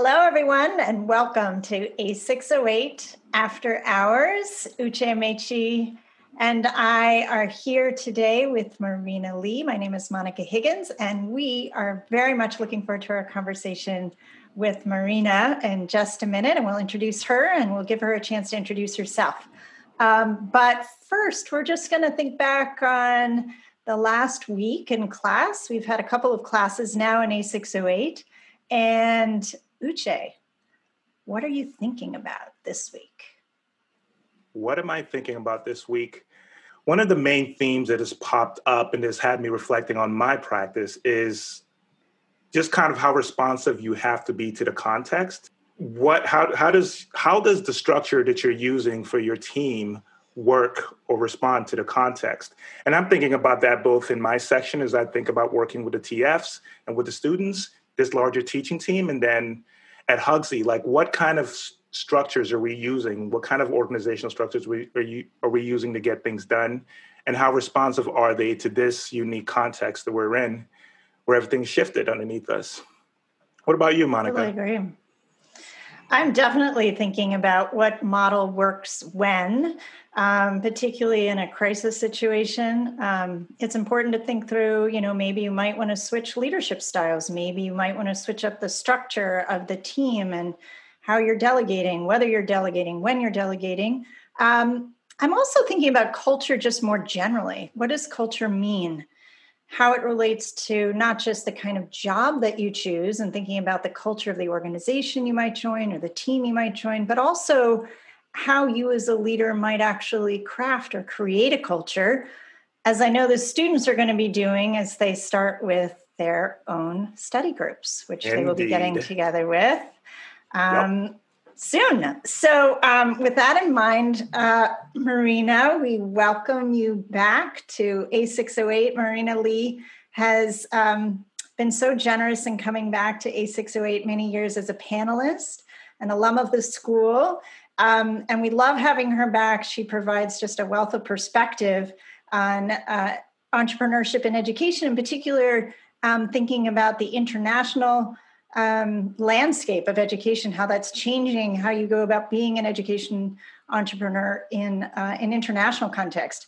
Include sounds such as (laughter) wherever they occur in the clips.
Hello, everyone, and welcome to A608 After Hours. Uche Amaechi and I are here today with Marina Lee. My name is Monica Higgins, and we are very much looking forward to our conversation with Marina in just a minute. And we'll introduce her and we'll give her a chance to introduce herself. Um, but first, we're just going to think back on the last week in class. We've had a couple of classes now in A608. And Uche, what are you thinking about this week? What am I thinking about this week? One of the main themes that has popped up and has had me reflecting on my practice is just kind of how responsive you have to be to the context. What how how does how does the structure that you're using for your team work or respond to the context? And I'm thinking about that both in my section as I think about working with the TFs and with the students, this larger teaching team, and then at Hugsy, like what kind of structures are we using? What kind of organizational structures we, are, you, are we using to get things done? And how responsive are they to this unique context that we're in, where everything's shifted underneath us? What about you, Monica? I agree. I'm definitely thinking about what model works when, um, particularly in a crisis situation. Um, it's important to think through, you know, maybe you might want to switch leadership styles. Maybe you might want to switch up the structure of the team and how you're delegating, whether you're delegating, when you're delegating. Um, I'm also thinking about culture just more generally. What does culture mean? How it relates to not just the kind of job that you choose and thinking about the culture of the organization you might join or the team you might join, but also how you as a leader might actually craft or create a culture, as I know the students are going to be doing as they start with their own study groups, which Indeed. they will be getting together with. Um, yep soon. So, um, with that in mind, uh, Marina, we welcome you back to A608. Marina Lee has um, been so generous in coming back to A608 many years as a panelist, an alum of the school. Um, and we love having her back. She provides just a wealth of perspective on uh, entrepreneurship and education, in particular, um, thinking about the international um, landscape of education, how that's changing, how you go about being an education entrepreneur in uh, an international context.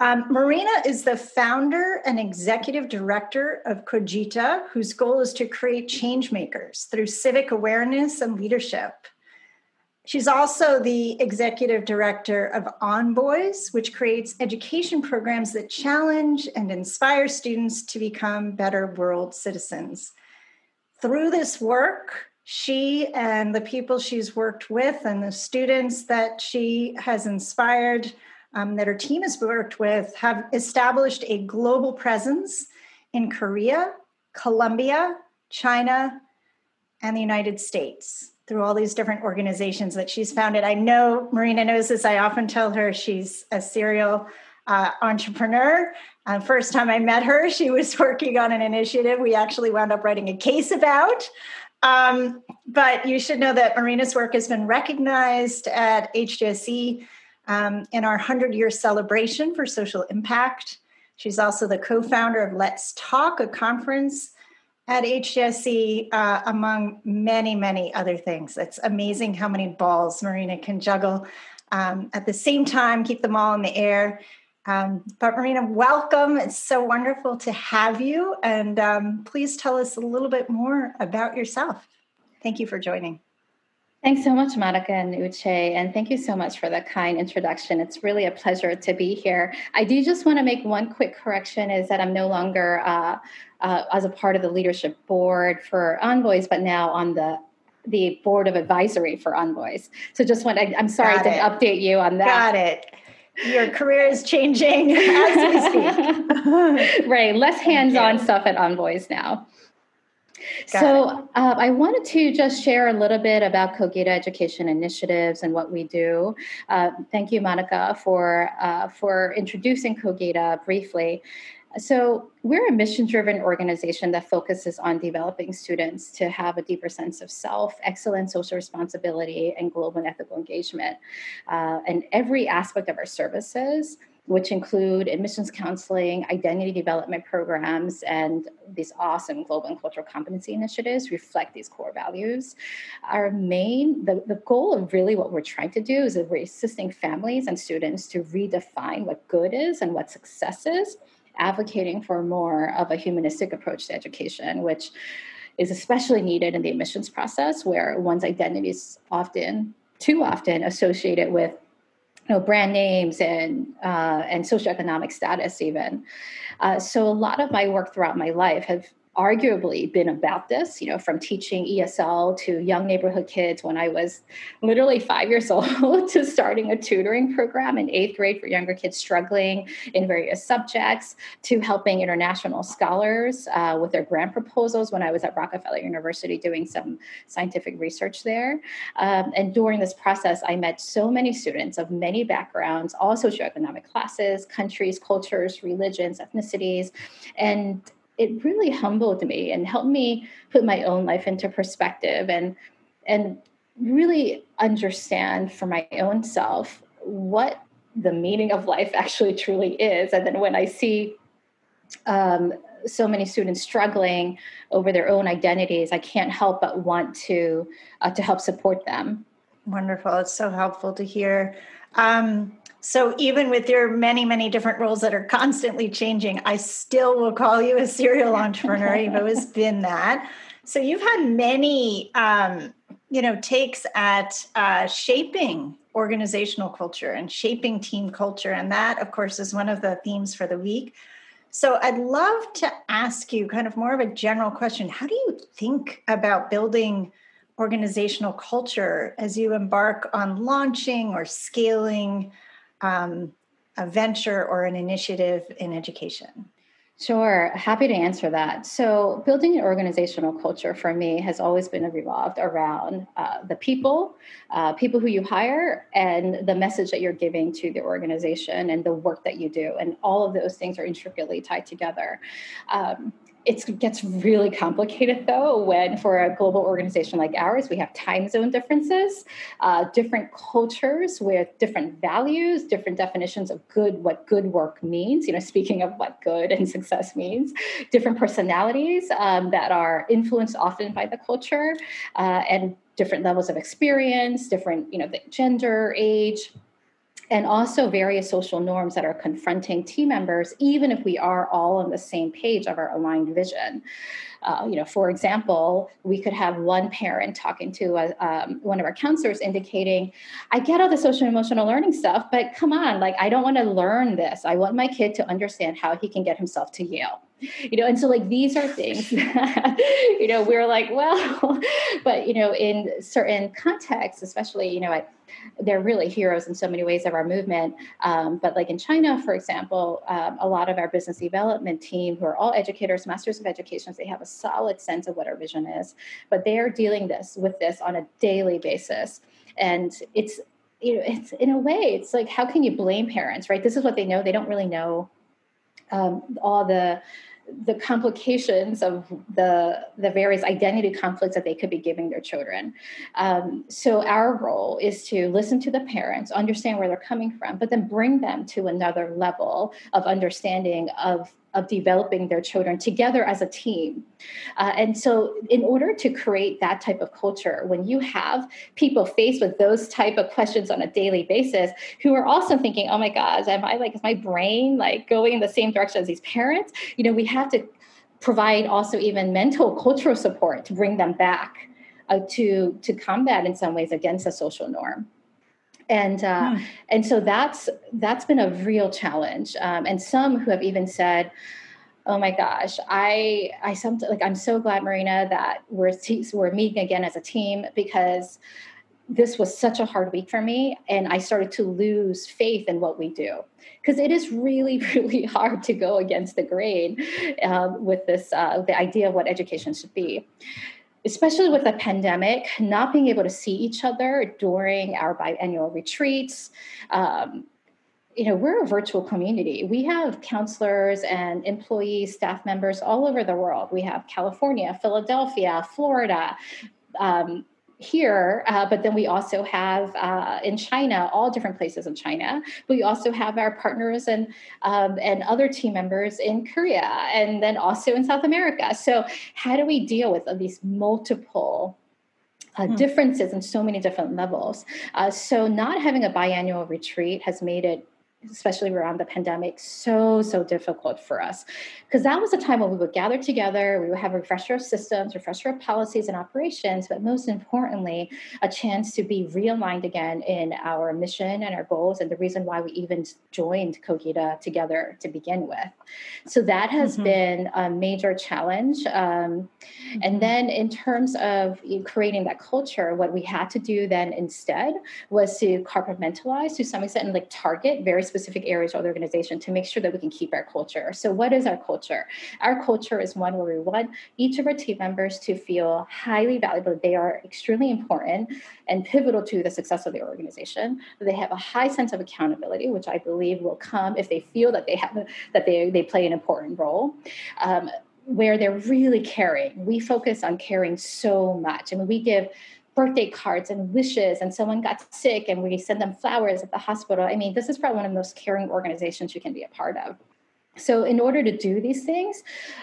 Um, Marina is the founder and executive director of Cogita, whose goal is to create change makers through civic awareness and leadership. She's also the executive director of Envoys, which creates education programs that challenge and inspire students to become better world citizens through this work, she and the people she's worked with and the students that she has inspired, um, that her team has worked with, have established a global presence in Korea, Colombia, China, and the United States through all these different organizations that she's founded. I know Marina knows this. I often tell her she's a serial uh, entrepreneur. Uh, first time I met her, she was (laughs) working on an initiative we actually wound up writing a case about. Um, but you should know that Marina's work has been recognized at HGSE um, in our 100 year celebration for social impact. She's also the co founder of Let's Talk, a conference at HGSE, uh, among many, many other things. It's amazing how many balls Marina can juggle um, at the same time, keep them all in the air. Um, but Marina, welcome. It's so wonderful to have you. And um, please tell us a little bit more about yourself. Thank you for joining. Thanks so much, Monica and Uche, and thank you so much for the kind introduction. It's really a pleasure to be here. I do just want to make one quick correction: is that I'm no longer uh, uh, as a part of the leadership board for Envoys, but now on the the board of advisory for Envoys. So just want I, am sorry Got to it. update you on that. Got it your career is changing (laughs) as we speak. (laughs) right, less hands-on stuff at Envoys now. Got so uh, I wanted to just share a little bit about Cogita Education Initiatives and what we do. Uh, thank you, Monica, for uh, for introducing Cogita briefly. So, we're a mission driven organization that focuses on developing students to have a deeper sense of self, excellent social responsibility, and global and ethical engagement. Uh, and every aspect of our services which include admissions counseling, identity development programs, and these awesome global and cultural competency initiatives reflect these core values. Our main, the, the goal of really what we're trying to do is that we're assisting families and students to redefine what good is and what success is, advocating for more of a humanistic approach to education, which is especially needed in the admissions process where one's identity is often too often associated with you know, brand names and uh, and socioeconomic status even. Uh, so a lot of my work throughout my life have arguably been about this, you know, from teaching ESL to young neighborhood kids when I was literally five years (laughs) old to starting a tutoring program in eighth grade for younger kids struggling in various subjects to helping international scholars uh, with their grant proposals when I was at Rockefeller University doing some scientific research there. Um, and during this process, I met so many students of many backgrounds, all socioeconomic classes, countries, cultures, religions, ethnicities, and it really humbled me and helped me put my own life into perspective and and really understand for my own self what the meaning of life (laughs) actually truly is. And then when i see um, so many students struggling over their own identities i can't help but want to uh, to help support them. Wonderful. It's so helpful to hear. Um, so even with your many, many different roles that are constantly changing, I still will call you a serial entrepreneur. You've always (laughs) been that. So you've had many, um, you know, takes at uh, shaping organizational culture and shaping team culture, and that, of course, is one of the themes for the week. So I'd love to ask you kind of more of a general question. How do you think about building organizational culture as you embark on launching or scaling? Um, a venture or an initiative in education? Sure, happy to answer that. So, building an organizational culture for me has always been revolved around uh, the people, uh, people who you hire, and the message that you're giving to the organization and the work that you do. And all of those things are intricately tied together. Um, it gets really complicated though when for a global organization like ours we have time zone differences uh, different cultures with different values different definitions of good what good work means you know speaking of what good and (laughs) success means different personalities um, that are influenced often by the culture uh, and different levels of experience different you know the gender age and also various social norms that are confronting team members, even if we are all on the same page of our aligned vision. Uh, you know, for example, we could have one parent talking to a, um, one of our counselors indicating, I get all the social emotional learning stuff, but come on, like, I don't want to learn this. I want my kid to understand how he can get himself to Yale you know and so like these are things (laughs) that you know we're like well (laughs) but you know in certain contexts especially you know I, they're really heroes in so many ways of our movement. Um, but like in China, for example, um, a lot of our business development team, who are all educators, masters of education, they have a solid sense of what our vision is. But they are dealing this with this on a daily basis, and it's you know it's in a way it's like how can you blame parents, right? This is what they know. They don't really know um, all the the complications of the the various identity conflicts that they could be giving their children. Um, so our role is to listen to the parents, understand where they're coming from, but then bring them to another level of understanding of of developing their children together as a team. Uh, and so in order to create that type of culture, when you have people faced with those type of questions on a daily basis who are also thinking, oh my gosh, am I like, is my brain like going in the same direction as these parents? You know, we have to provide also even mental cultural support to bring them back uh, to to combat in some ways against a social norm and uh, hmm. and so that's that's been a real challenge. Um, and some who have even said oh my gosh i i some like i'm so glad marina that we're te- we're meeting again as a team because this was such a hard week for me and i started to lose faith in what we do. Because it is really (laughs) really hard to go against the grain um, with this uh, the idea of what education should be especially with the pandemic, not being able to see each other during our biannual retreats. Um, you know, we're a virtual community. We have counselors and employees, staff members all over the world. We have California, Philadelphia, Florida, um, here, uh, but then we also have uh, in China, all different places in China. But we also have our partners and um, and other team members in Korea, and then also in South America. So, how do we deal with these multiple uh, hmm. differences in so many different levels. Uh, so, not having a biannual retreat has made it especially around the pandemic, so, so difficult for us. Because that was a time when we would gather together, we would have a refresher of systems, refresher of policies and operations, but most importantly, a chance to be realigned again in our mission and our goals and the reason why we even joined Cogita together to begin with. So that has mm-hmm. been a major challenge. Um, mm-hmm. And then in terms of creating that culture, what we had to do then instead was to compartmentalize to some extent and like target very specific areas of the organization to make sure that we can keep our culture. So, what is our culture? Our culture is one where we want each of our team members to feel highly valuable. They are extremely important and pivotal to the success of the organization. They have a high sense of accountability, which I believe will come if they feel that they have that they, they play an important role. Um, where they're really caring. We focus on caring so much. I mean, we give birthday cards and wishes and someone got sick and we send them flowers at the hospital. I mean this is probably one of the most caring organizations you can be a part of. So in order to do these things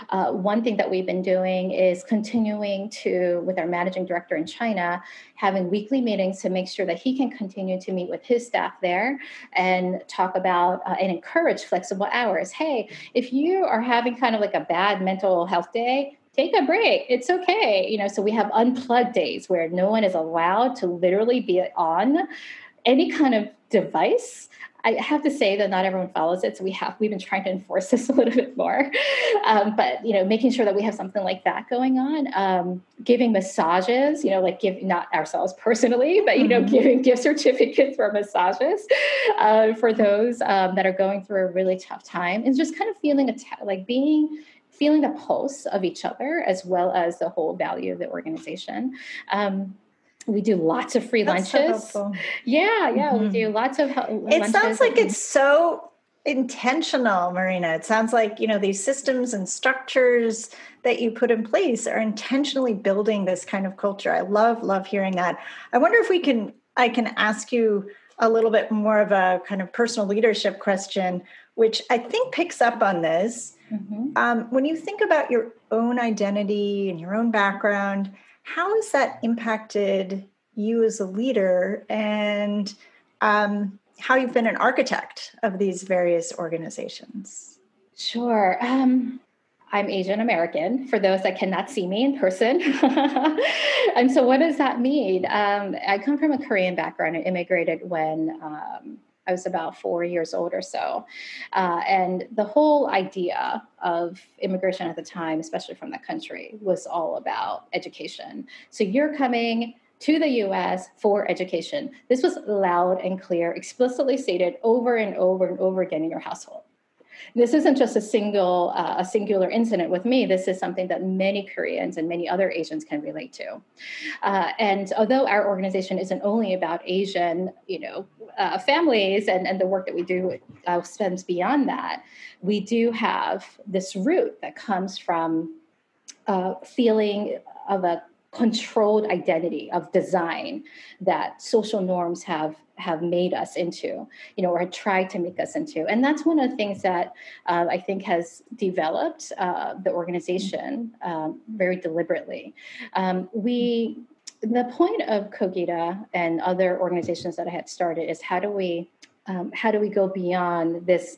uh, one thing that we've been doing is continuing to with our managing director in china having weekly meetings to make sure that he can continue to meet with his staff there and talk about uh, and encourage flexible hours. Hey if you are having kind of like a bad mental health day take a break. It's okay. You know, so we have unplugged days where no one is allowed to literally be on any kind of device. I have to say that not everyone follows it, so we have we've been trying to enforce (laughs) this a little bit more. Um, but you know, making sure that we have something like that going on, um, giving massages, you know, like give not ourselves personally, but you know, mm-hmm. giving gift certificates for massages uh, for those um, that are going through a really tough time, and just kind of feeling a like being feeling the pulse of each other as well as the whole value of the organization. Um, we do lots of free That's lunches. So yeah, yeah, mm-hmm. we do lots of. It sounds like it's so intentional, Marina. It sounds like you know these systems and structures that you put in place are intentionally building this kind of culture. I love love hearing that. I wonder if we can. I can ask you a little bit more of a kind of personal leadership question, which I think picks up on this. Mm-hmm. Um, when you think about your own identity and your own background, how has that impacted you as a leader and um, how you've been an architect of these various organizations? Sure. Um, I'm Asian American for those that cannot see me in person. (laughs) and so, what does that mean? Um, I come from a Korean background. I immigrated when um, I was about four years old or so. Uh, and the whole idea of immigration at the time, especially from that country, was all about education. So you're coming to the US for education. This was loud and clear, explicitly stated over and over and over again in your household this isn't just a single uh, a singular incident with me. This is something that many koreans and many other asians can relate to. Uh, and although our organization isn't only about asian you know uh, families and, and the work that we do uh, stems beyond that we do have this root that comes from uh, feeling of a controlled identity of design that social norms have have made us into you know or tried to make us into. And that's one of the things that uh, i think has developed uh, the organization um, very deliberately. Um, we the point of cogita and other organizations that i had started is how do we um, how do we go beyond this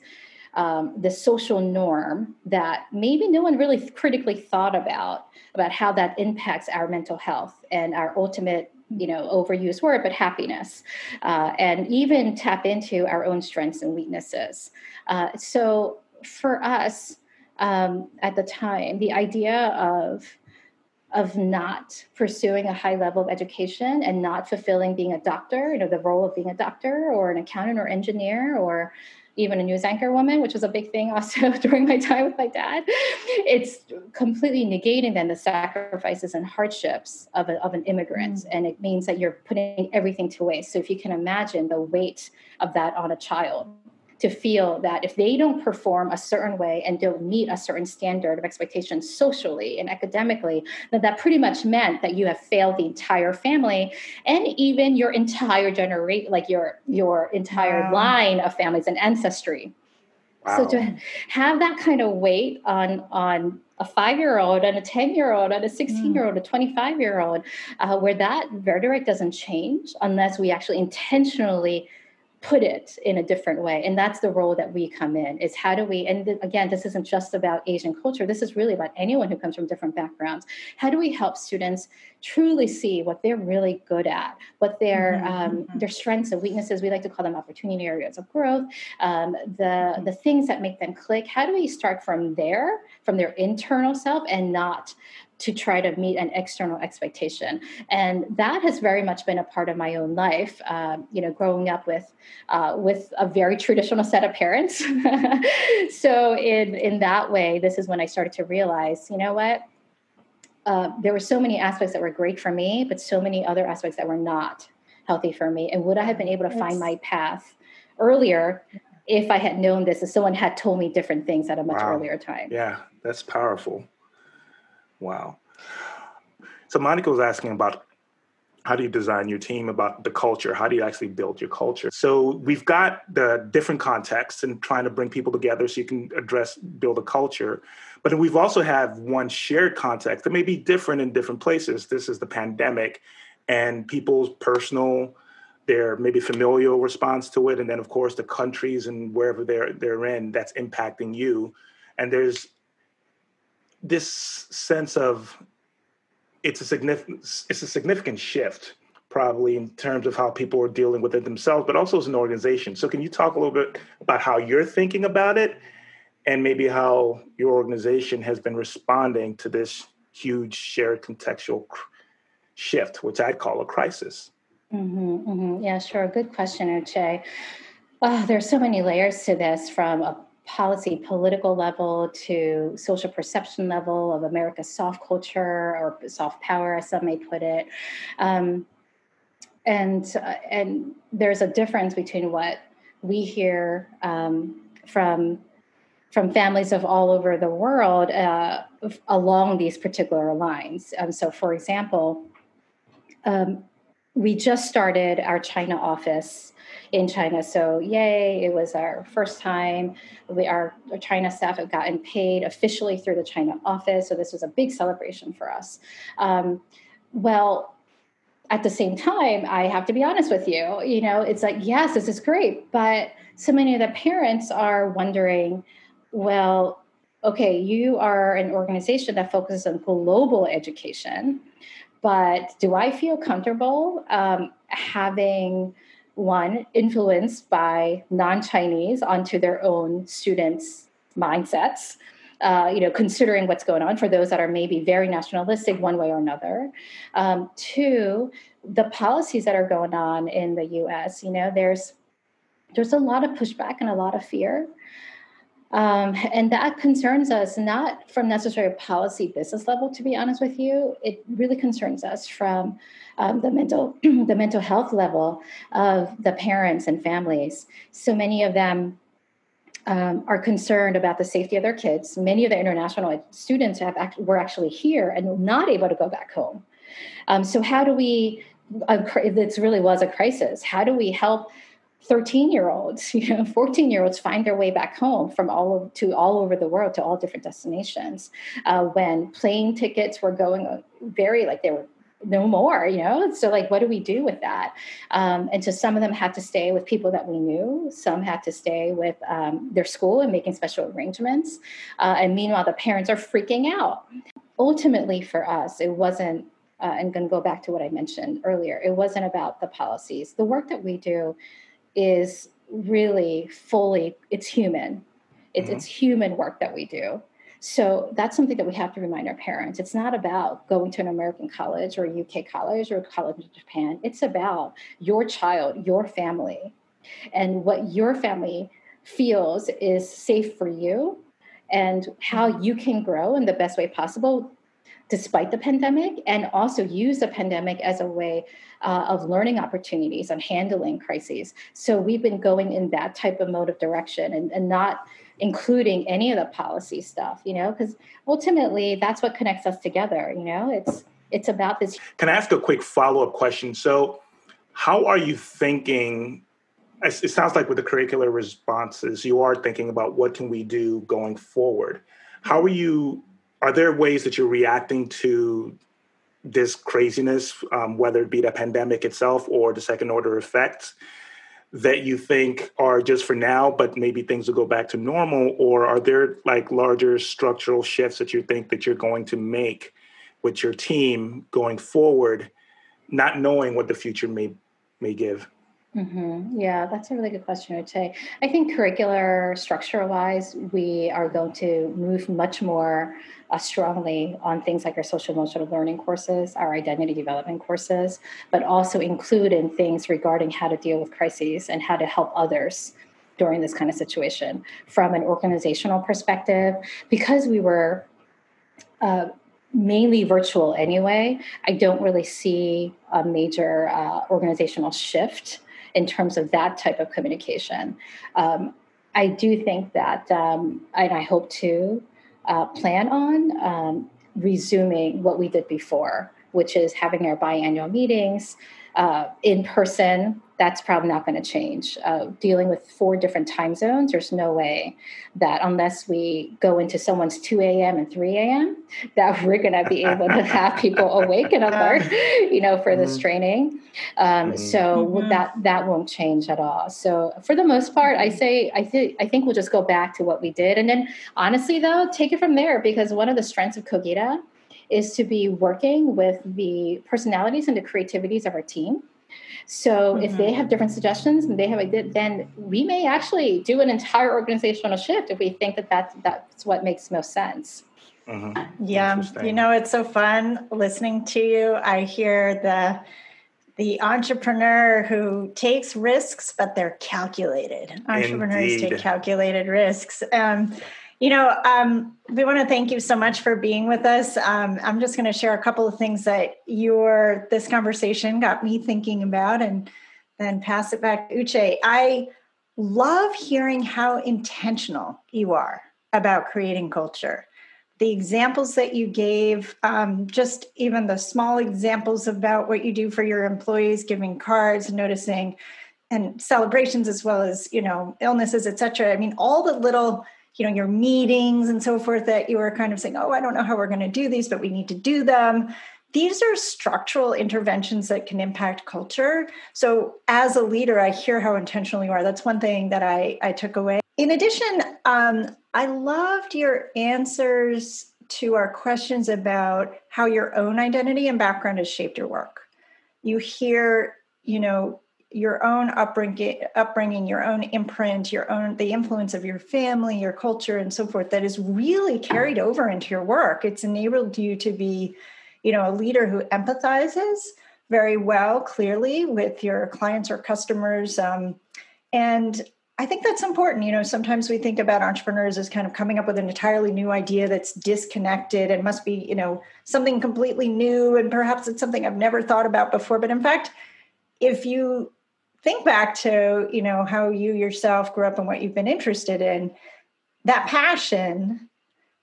um, the social norm that maybe no one really critically thought about about how that impacts our mental health and our ultimate you know overused word but happiness uh, and even tap into our own strengths and weaknesses. Uh, so for us um, at the time the idea of of not pursuing a high level of education and not fulfilling being a doctor you know the role of being a doctor or an accountant or engineer or even a news anchor woman, which was a big thing also (laughs) during my time with my dad. It's completely negating then the sacrifices and hardships of, a, of an immigrant. Mm. And it means that you're putting everything to waste. So if you can imagine the weight of that on a child, to feel that if they don't perform a certain way and don't meet a certain standard of expectation socially and academically, then that pretty much meant that you have failed the entire family and even your entire generation, like your your entire wow. line of families and ancestry. Wow. So to have that kind of weight on on a five year old and a 10 year old and a 16 year old, a 25 year old, uh, where that rhetoric doesn't change unless we actually intentionally put it in a different way and that's the role that we come in is how do we and th- again this isn't just about asian culture this is really about anyone who comes from different backgrounds how do we help students truly see what they're really good at what their mm-hmm. um, mm-hmm. their strengths and weaknesses we like to call them opportunity areas of growth um, the mm-hmm. the things that make them click how do we start from there from their internal self and not to try to meet an external expectation. And that has very much been a part of my own life uh, you know growing up with uh, with a very traditional set of parents. (laughs) So in in that way this is when i started to realize you know what? Uh, there were so many aspects that were great for me but so many other aspects that were not healthy for me. And would i have been able to yes. find my path earlier if i had known this if someone had told me different things at a much wow. earlier time? Yeah that's powerful Wow. So Monica was asking about how do you design your team about the culture? How do you actually build your culture? So we've got the different contexts and trying to bring people together so you can address build a culture. But we've also have one shared context that may be different in different places. This is the pandemic and people's personal their maybe familial response to it. And then of course the countries and wherever they're they're in that's impacting you. And there's this sense of it's a significant it's a significant shift probably in terms of how people are dealing with it themselves but also as an organization so can you talk a little bit about how you're thinking about it and maybe how your organization has been responding to this huge shared contextual shift which i'd call a crisis mm-hmm, mm-hmm. yeah sure good question Uche. Oh, there's so many layers to this from a policy political level to social perception level of America's soft culture or soft power, as some may put it. Um, and uh, and there's a difference between what we hear um, from from families of all over the world uh, along these particular lines. Um, so, for example, um, we just started our China office in China. So, yay, it was our first time. We, our, our China staff have gotten paid officially through the China office. So, this was a big celebration for us. Um, well, at the same time, I have to be honest with you. You know, it's like, yes, this is great. But so many of the parents are wondering, well, okay, you are an organization that focuses on global education, but do I feel comfortable um, having one influenced by non-chinese onto their own students mindsets uh, you know considering what's going on for those that are maybe very nationalistic one way or another? Um, two the policies that are going on in the us you know there's there's a lot of pushback and a lot of fear um, and that concerns us not from necessarily policy business level, to be honest with you. It really concerns us from um, the mental (clears throat) the mental health level of the parents and families. So many of them um, are concerned about the safety of their kids. Many of the international students have act- were actually here and not able to go back home. Um, so how do we? Uh, this really was a crisis. How do we help? 13 year olds (laughs) you know 14 year olds find their way back home from all of, to all over the world to all different destinations. Uh, when plane tickets were going uh, very like they were no more you know? So like what do we do with that? Um, and so some of them had to stay with people that we knew. Some had to stay with um, their school and making special arrangements. Uh, and meanwhile the parents are freaking out. Ultimately for us it wasn't uh, and going to go back to what i mentioned earlier. It wasn't about the policies. The work that we do is really fully it's human. It's, mm-hmm. it's human work that we do. So that's something that we have to remind our parents. It's not about going to an american college or a uk college or a college in japan. It's about your child your family. And what your family feels is safe for you and how mm-hmm. you can grow in the best way possible despite the pandemic and also use the pandemic as a way uh, of learning opportunities and handling crises. So we've been going in that type of mode of direction and, and not including any of the policy stuff, you know, because ultimately that's what connects us together, you know, it's it's about this. Can I ask a quick follow-up question? So how are you thinking it sounds like with the curricular responses you are thinking about what can we do going forward how are you are there ways that you're reacting to this craziness, um, whether it be the pandemic itself or the second order effects, that you think are just for now, but maybe things will go back to normal? Or are there like larger structural shifts that you think that you're going to make with your team going forward, not knowing what the future may may give? Mm-hmm. Yeah, that's a really good question, Uche. I think curricular structure wise, we are going to move much more uh, strongly on things like our social emotional learning courses, our identity development courses, but also include in things regarding how to deal with crises and how to help others during this kind of situation from an organizational perspective. Because we were uh, mainly virtual anyway, I don't really see a major uh, organizational shift in terms of that type of communication. Um, I do think that, um, and I hope to uh, plan on um, resuming what we did before, which is having our biannual meetings uh, in person that's probably not going to change. Uh, dealing with four different time zones, there's no way that unless we go into someone's 2 a.m. and 3 a.m., that (laughs) we're going to be able to have people awake and alert, (laughs) you know, for this mm-hmm. training. Um, mm-hmm. So mm-hmm. that that won't change at all. So for the most part, I say I think I think we'll just go back to what we did, and then honestly, though, take it from there because one of the strengths of Cogita is to be working with the personalities and the creativities of our team so mm-hmm. if they have different suggestions and they have a then we may actually do an entire organizational shift if we think that that's, that's what makes most sense. Mm-hmm. Yeah, you know, it's so fun listening to you. I hear the the entrepreneur who takes risks, but they're calculated. Entrepreneurs Indeed. take calculated risks. Um, you know, um, we want to thank you so much for being with us. Um, I'm just going to share a couple of things that your this conversation got me thinking about, and then pass it back to Uche. I love hearing how intentional you are about creating culture. The examples that you gave, um, just even the small examples about what you do for your employees, giving cards, noticing, and celebrations as well as you know illnesses, etc. I mean, all the little you know your meetings and so forth that you were kind of saying oh i don't know how we're going to do these but we need to do them. These are structural interventions that can impact culture. So as a leader i hear how intentional you are. That's one thing that i, I took away. In addition um, i loved your answers to our questions about how your own identity and background has shaped your work. You hear you know your own upbringing, upbringing, your own imprint, your own the influence of your family, your culture, and so forth that is really carried over into your work. It's enabled you to be, you know, a leader who empathizes very well, clearly with your clients or customers, um, and I think that's important. You know, sometimes we think about entrepreneurs as kind of coming up with an entirely new idea that's disconnected and must be, you know, something completely new, and perhaps it's something I've never thought about before. But in fact, if you think back to you know how you yourself grew up and what you've been interested in that passion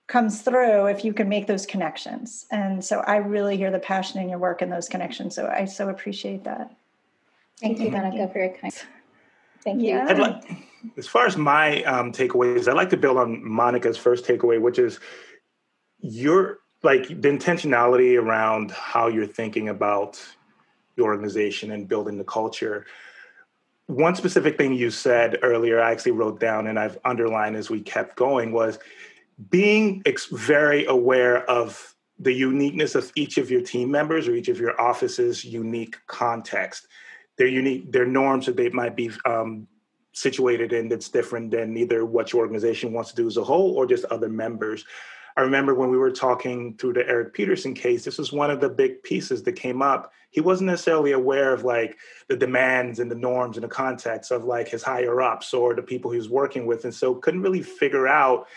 comes through if you can make those connections. And so i really hear the passion in your work and those connections. So i so appreciate that. Thank, thank you. monica very kind thank you. Yeah. like, as far as my um, takeaways i'd like to build on monica's first takeaway which is your like the intentionality around how you're thinking about your organization and building the culture one specific thing you said earlier, I actually wrote down and I've underlined as we kept going was being ex- very aware of the uniqueness of each of your team members or each of your office's unique context, their unique, their norms that they might be um, situated in that's different than either what your organization wants to do as a whole or just other members. I remember when we were talking through the Eric Peterson case, this was one of the big pieces that came up. He wasn't necessarily aware of like the demands and the norms and the context of like his higher ups or the people he was working with. And so couldn't really figure out,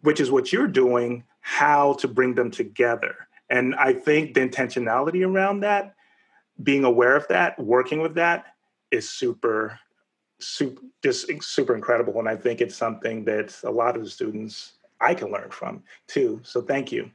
which is what you're doing, how to bring them together. And I think the intentionality around that, being aware of that, working with that is super, super, just eh, super incredible. And I think it's something that a lot of the students I can learn from too. So thank you.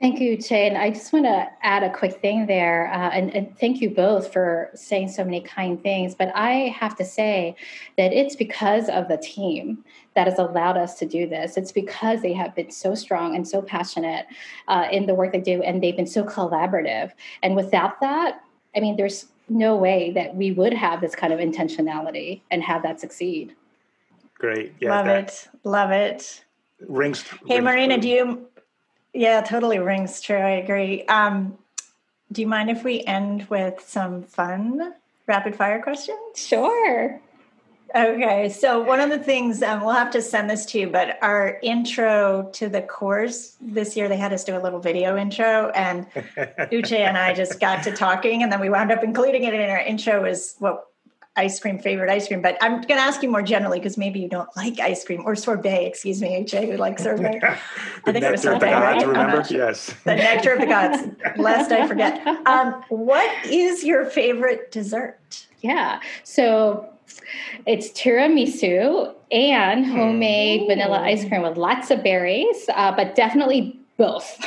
Thank you, Jane. I just want to add a quick thing there, uh, and, and, thank you both for saying so many kind things. But I have to say that it's because of the team that has allowed us to do this. It's because they have been so strong and so passionate uh, in the work they do, and they've been so collaborative. And without that, I mean, there's no way that we would have this kind of intentionality and have that succeed. Great. Yeah, Love that. it. Love it. Rings. Hey, rings Marina, do you yeah, totally rings true. I agree. Um, do you mind if we end with some fun rapid fire questions? Sure. Okay, so one of the things um, we'll have to send this to you, but our intro to the course this year, they had us do a little video intro, and (laughs) Uche and I just got to talking, and then we wound up including it in our intro. Is what ice cream favorite ice cream, but I'm going to ask you more generally because maybe you don't like ice cream or sorbet. Excuse me, HA, who likes (laughs) sorbet. I think it was sorbet. Gods, right? Remember? (laughs) Yes. The nectar of the gods. Lest I forget. (laughs) Um, what is your favorite dessert? Yeah. So it's tiramisu and homemade Ooh. vanilla ice cream with lots of berries, uh, but definitely both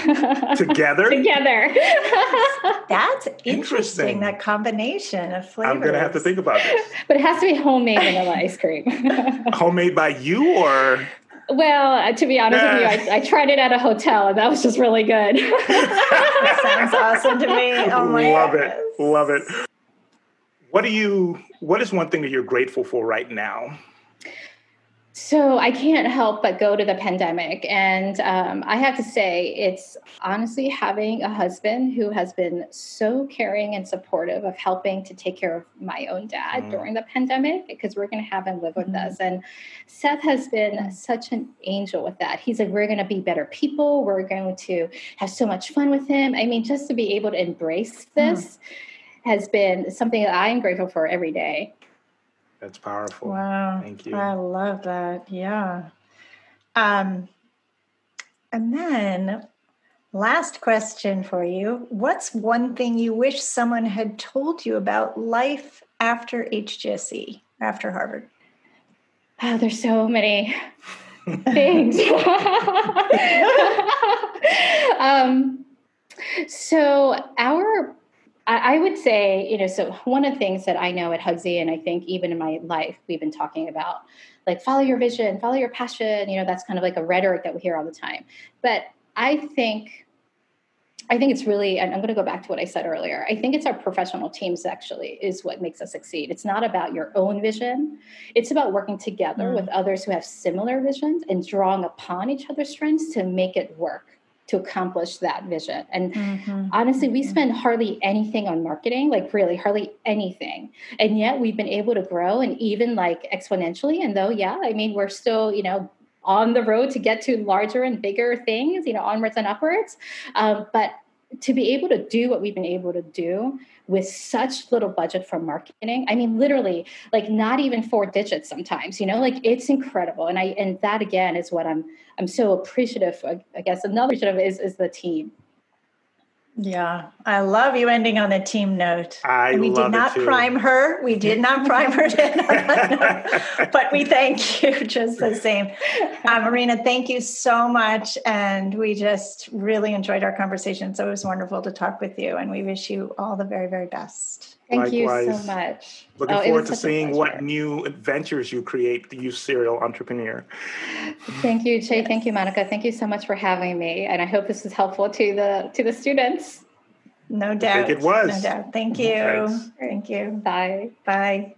together (laughs) together (laughs) that's interesting, interesting, that combination of flavors i'm gonna have to think about this (laughs) but it has to be homemade vanilla ice cream homemade by you or well, uh, to be honest with you, I, I, tried it at a hotel and that was just really good. sounds awesome to me. Oh my Love goodness. it. Love it. What do you what is one thing that you're grateful for right now? So I can't help but go to the pandemic. And um, I have to say, it's honestly having a husband who has been so caring and supportive of helping to take care of my own dad mm. during the pandemic because we're going to have him live with mm. us. And Seth has been mm. such an angel with that. He's like, we're going to be better people. We're going to have so much fun with him. I mean, just to be able to embrace mm. this has been something that I am grateful for every day. That's powerful. Wow. Thank you. I love that. Yeah. Um, and then last question for you. What's one thing you wish someone had told you about life after HGSE, after Harvard? Oh, there's so many (laughs) things. (laughs) (laughs) um, so our I, would say, you know, so one of the things that I know at Hugsy, and I think even in my life, we've been talking about like follow your vision, follow your passion. You know, that's kind of like a rhetoric that we hear all the time. But I think I think it's really, and I'm going to go back to what I said earlier. I think it's our professional teams actually is what makes us succeed. It's not about your own vision. It's about working together mm. with others who have similar visions and drawing upon each other's strengths to make it work to accomplish that vision. And mm-hmm. honestly, we mm-hmm. spend hardly anything on marketing, like really hardly anything. And yet we've been able to grow and even like exponentially. And though, yeah, I mean, we're still, you know, on the road to get to larger and bigger things, you know, onwards and upwards. Um, but to be able to do what we've been able to do with such little budget for marketing i mean literally like not even four digits sometimes you know like it's incredible. And i and that again is what i'm i'm so appreciative i guess another appreciative is is the team yeah, I love you ending on a team note. I we did not prime her. We did not (laughs) prime her, but we thank you (laughs) just the same. Uh, Marina, thank you so much, and we just really enjoyed our conversation. So it was wonderful to talk with you, and we wish you all the very, very best. Thank Likewise. you so much. Looking oh, forward to seeing what new adventures you create, the you serial entrepreneur. Thank you, Jay. Yes. Thank you, Monica. Thank you so much for having me. And I hope this is helpful to the to the students. No doubt. it was. No doubt. Thank mm-hmm. you. Thanks. Thank you. Bye. Bye.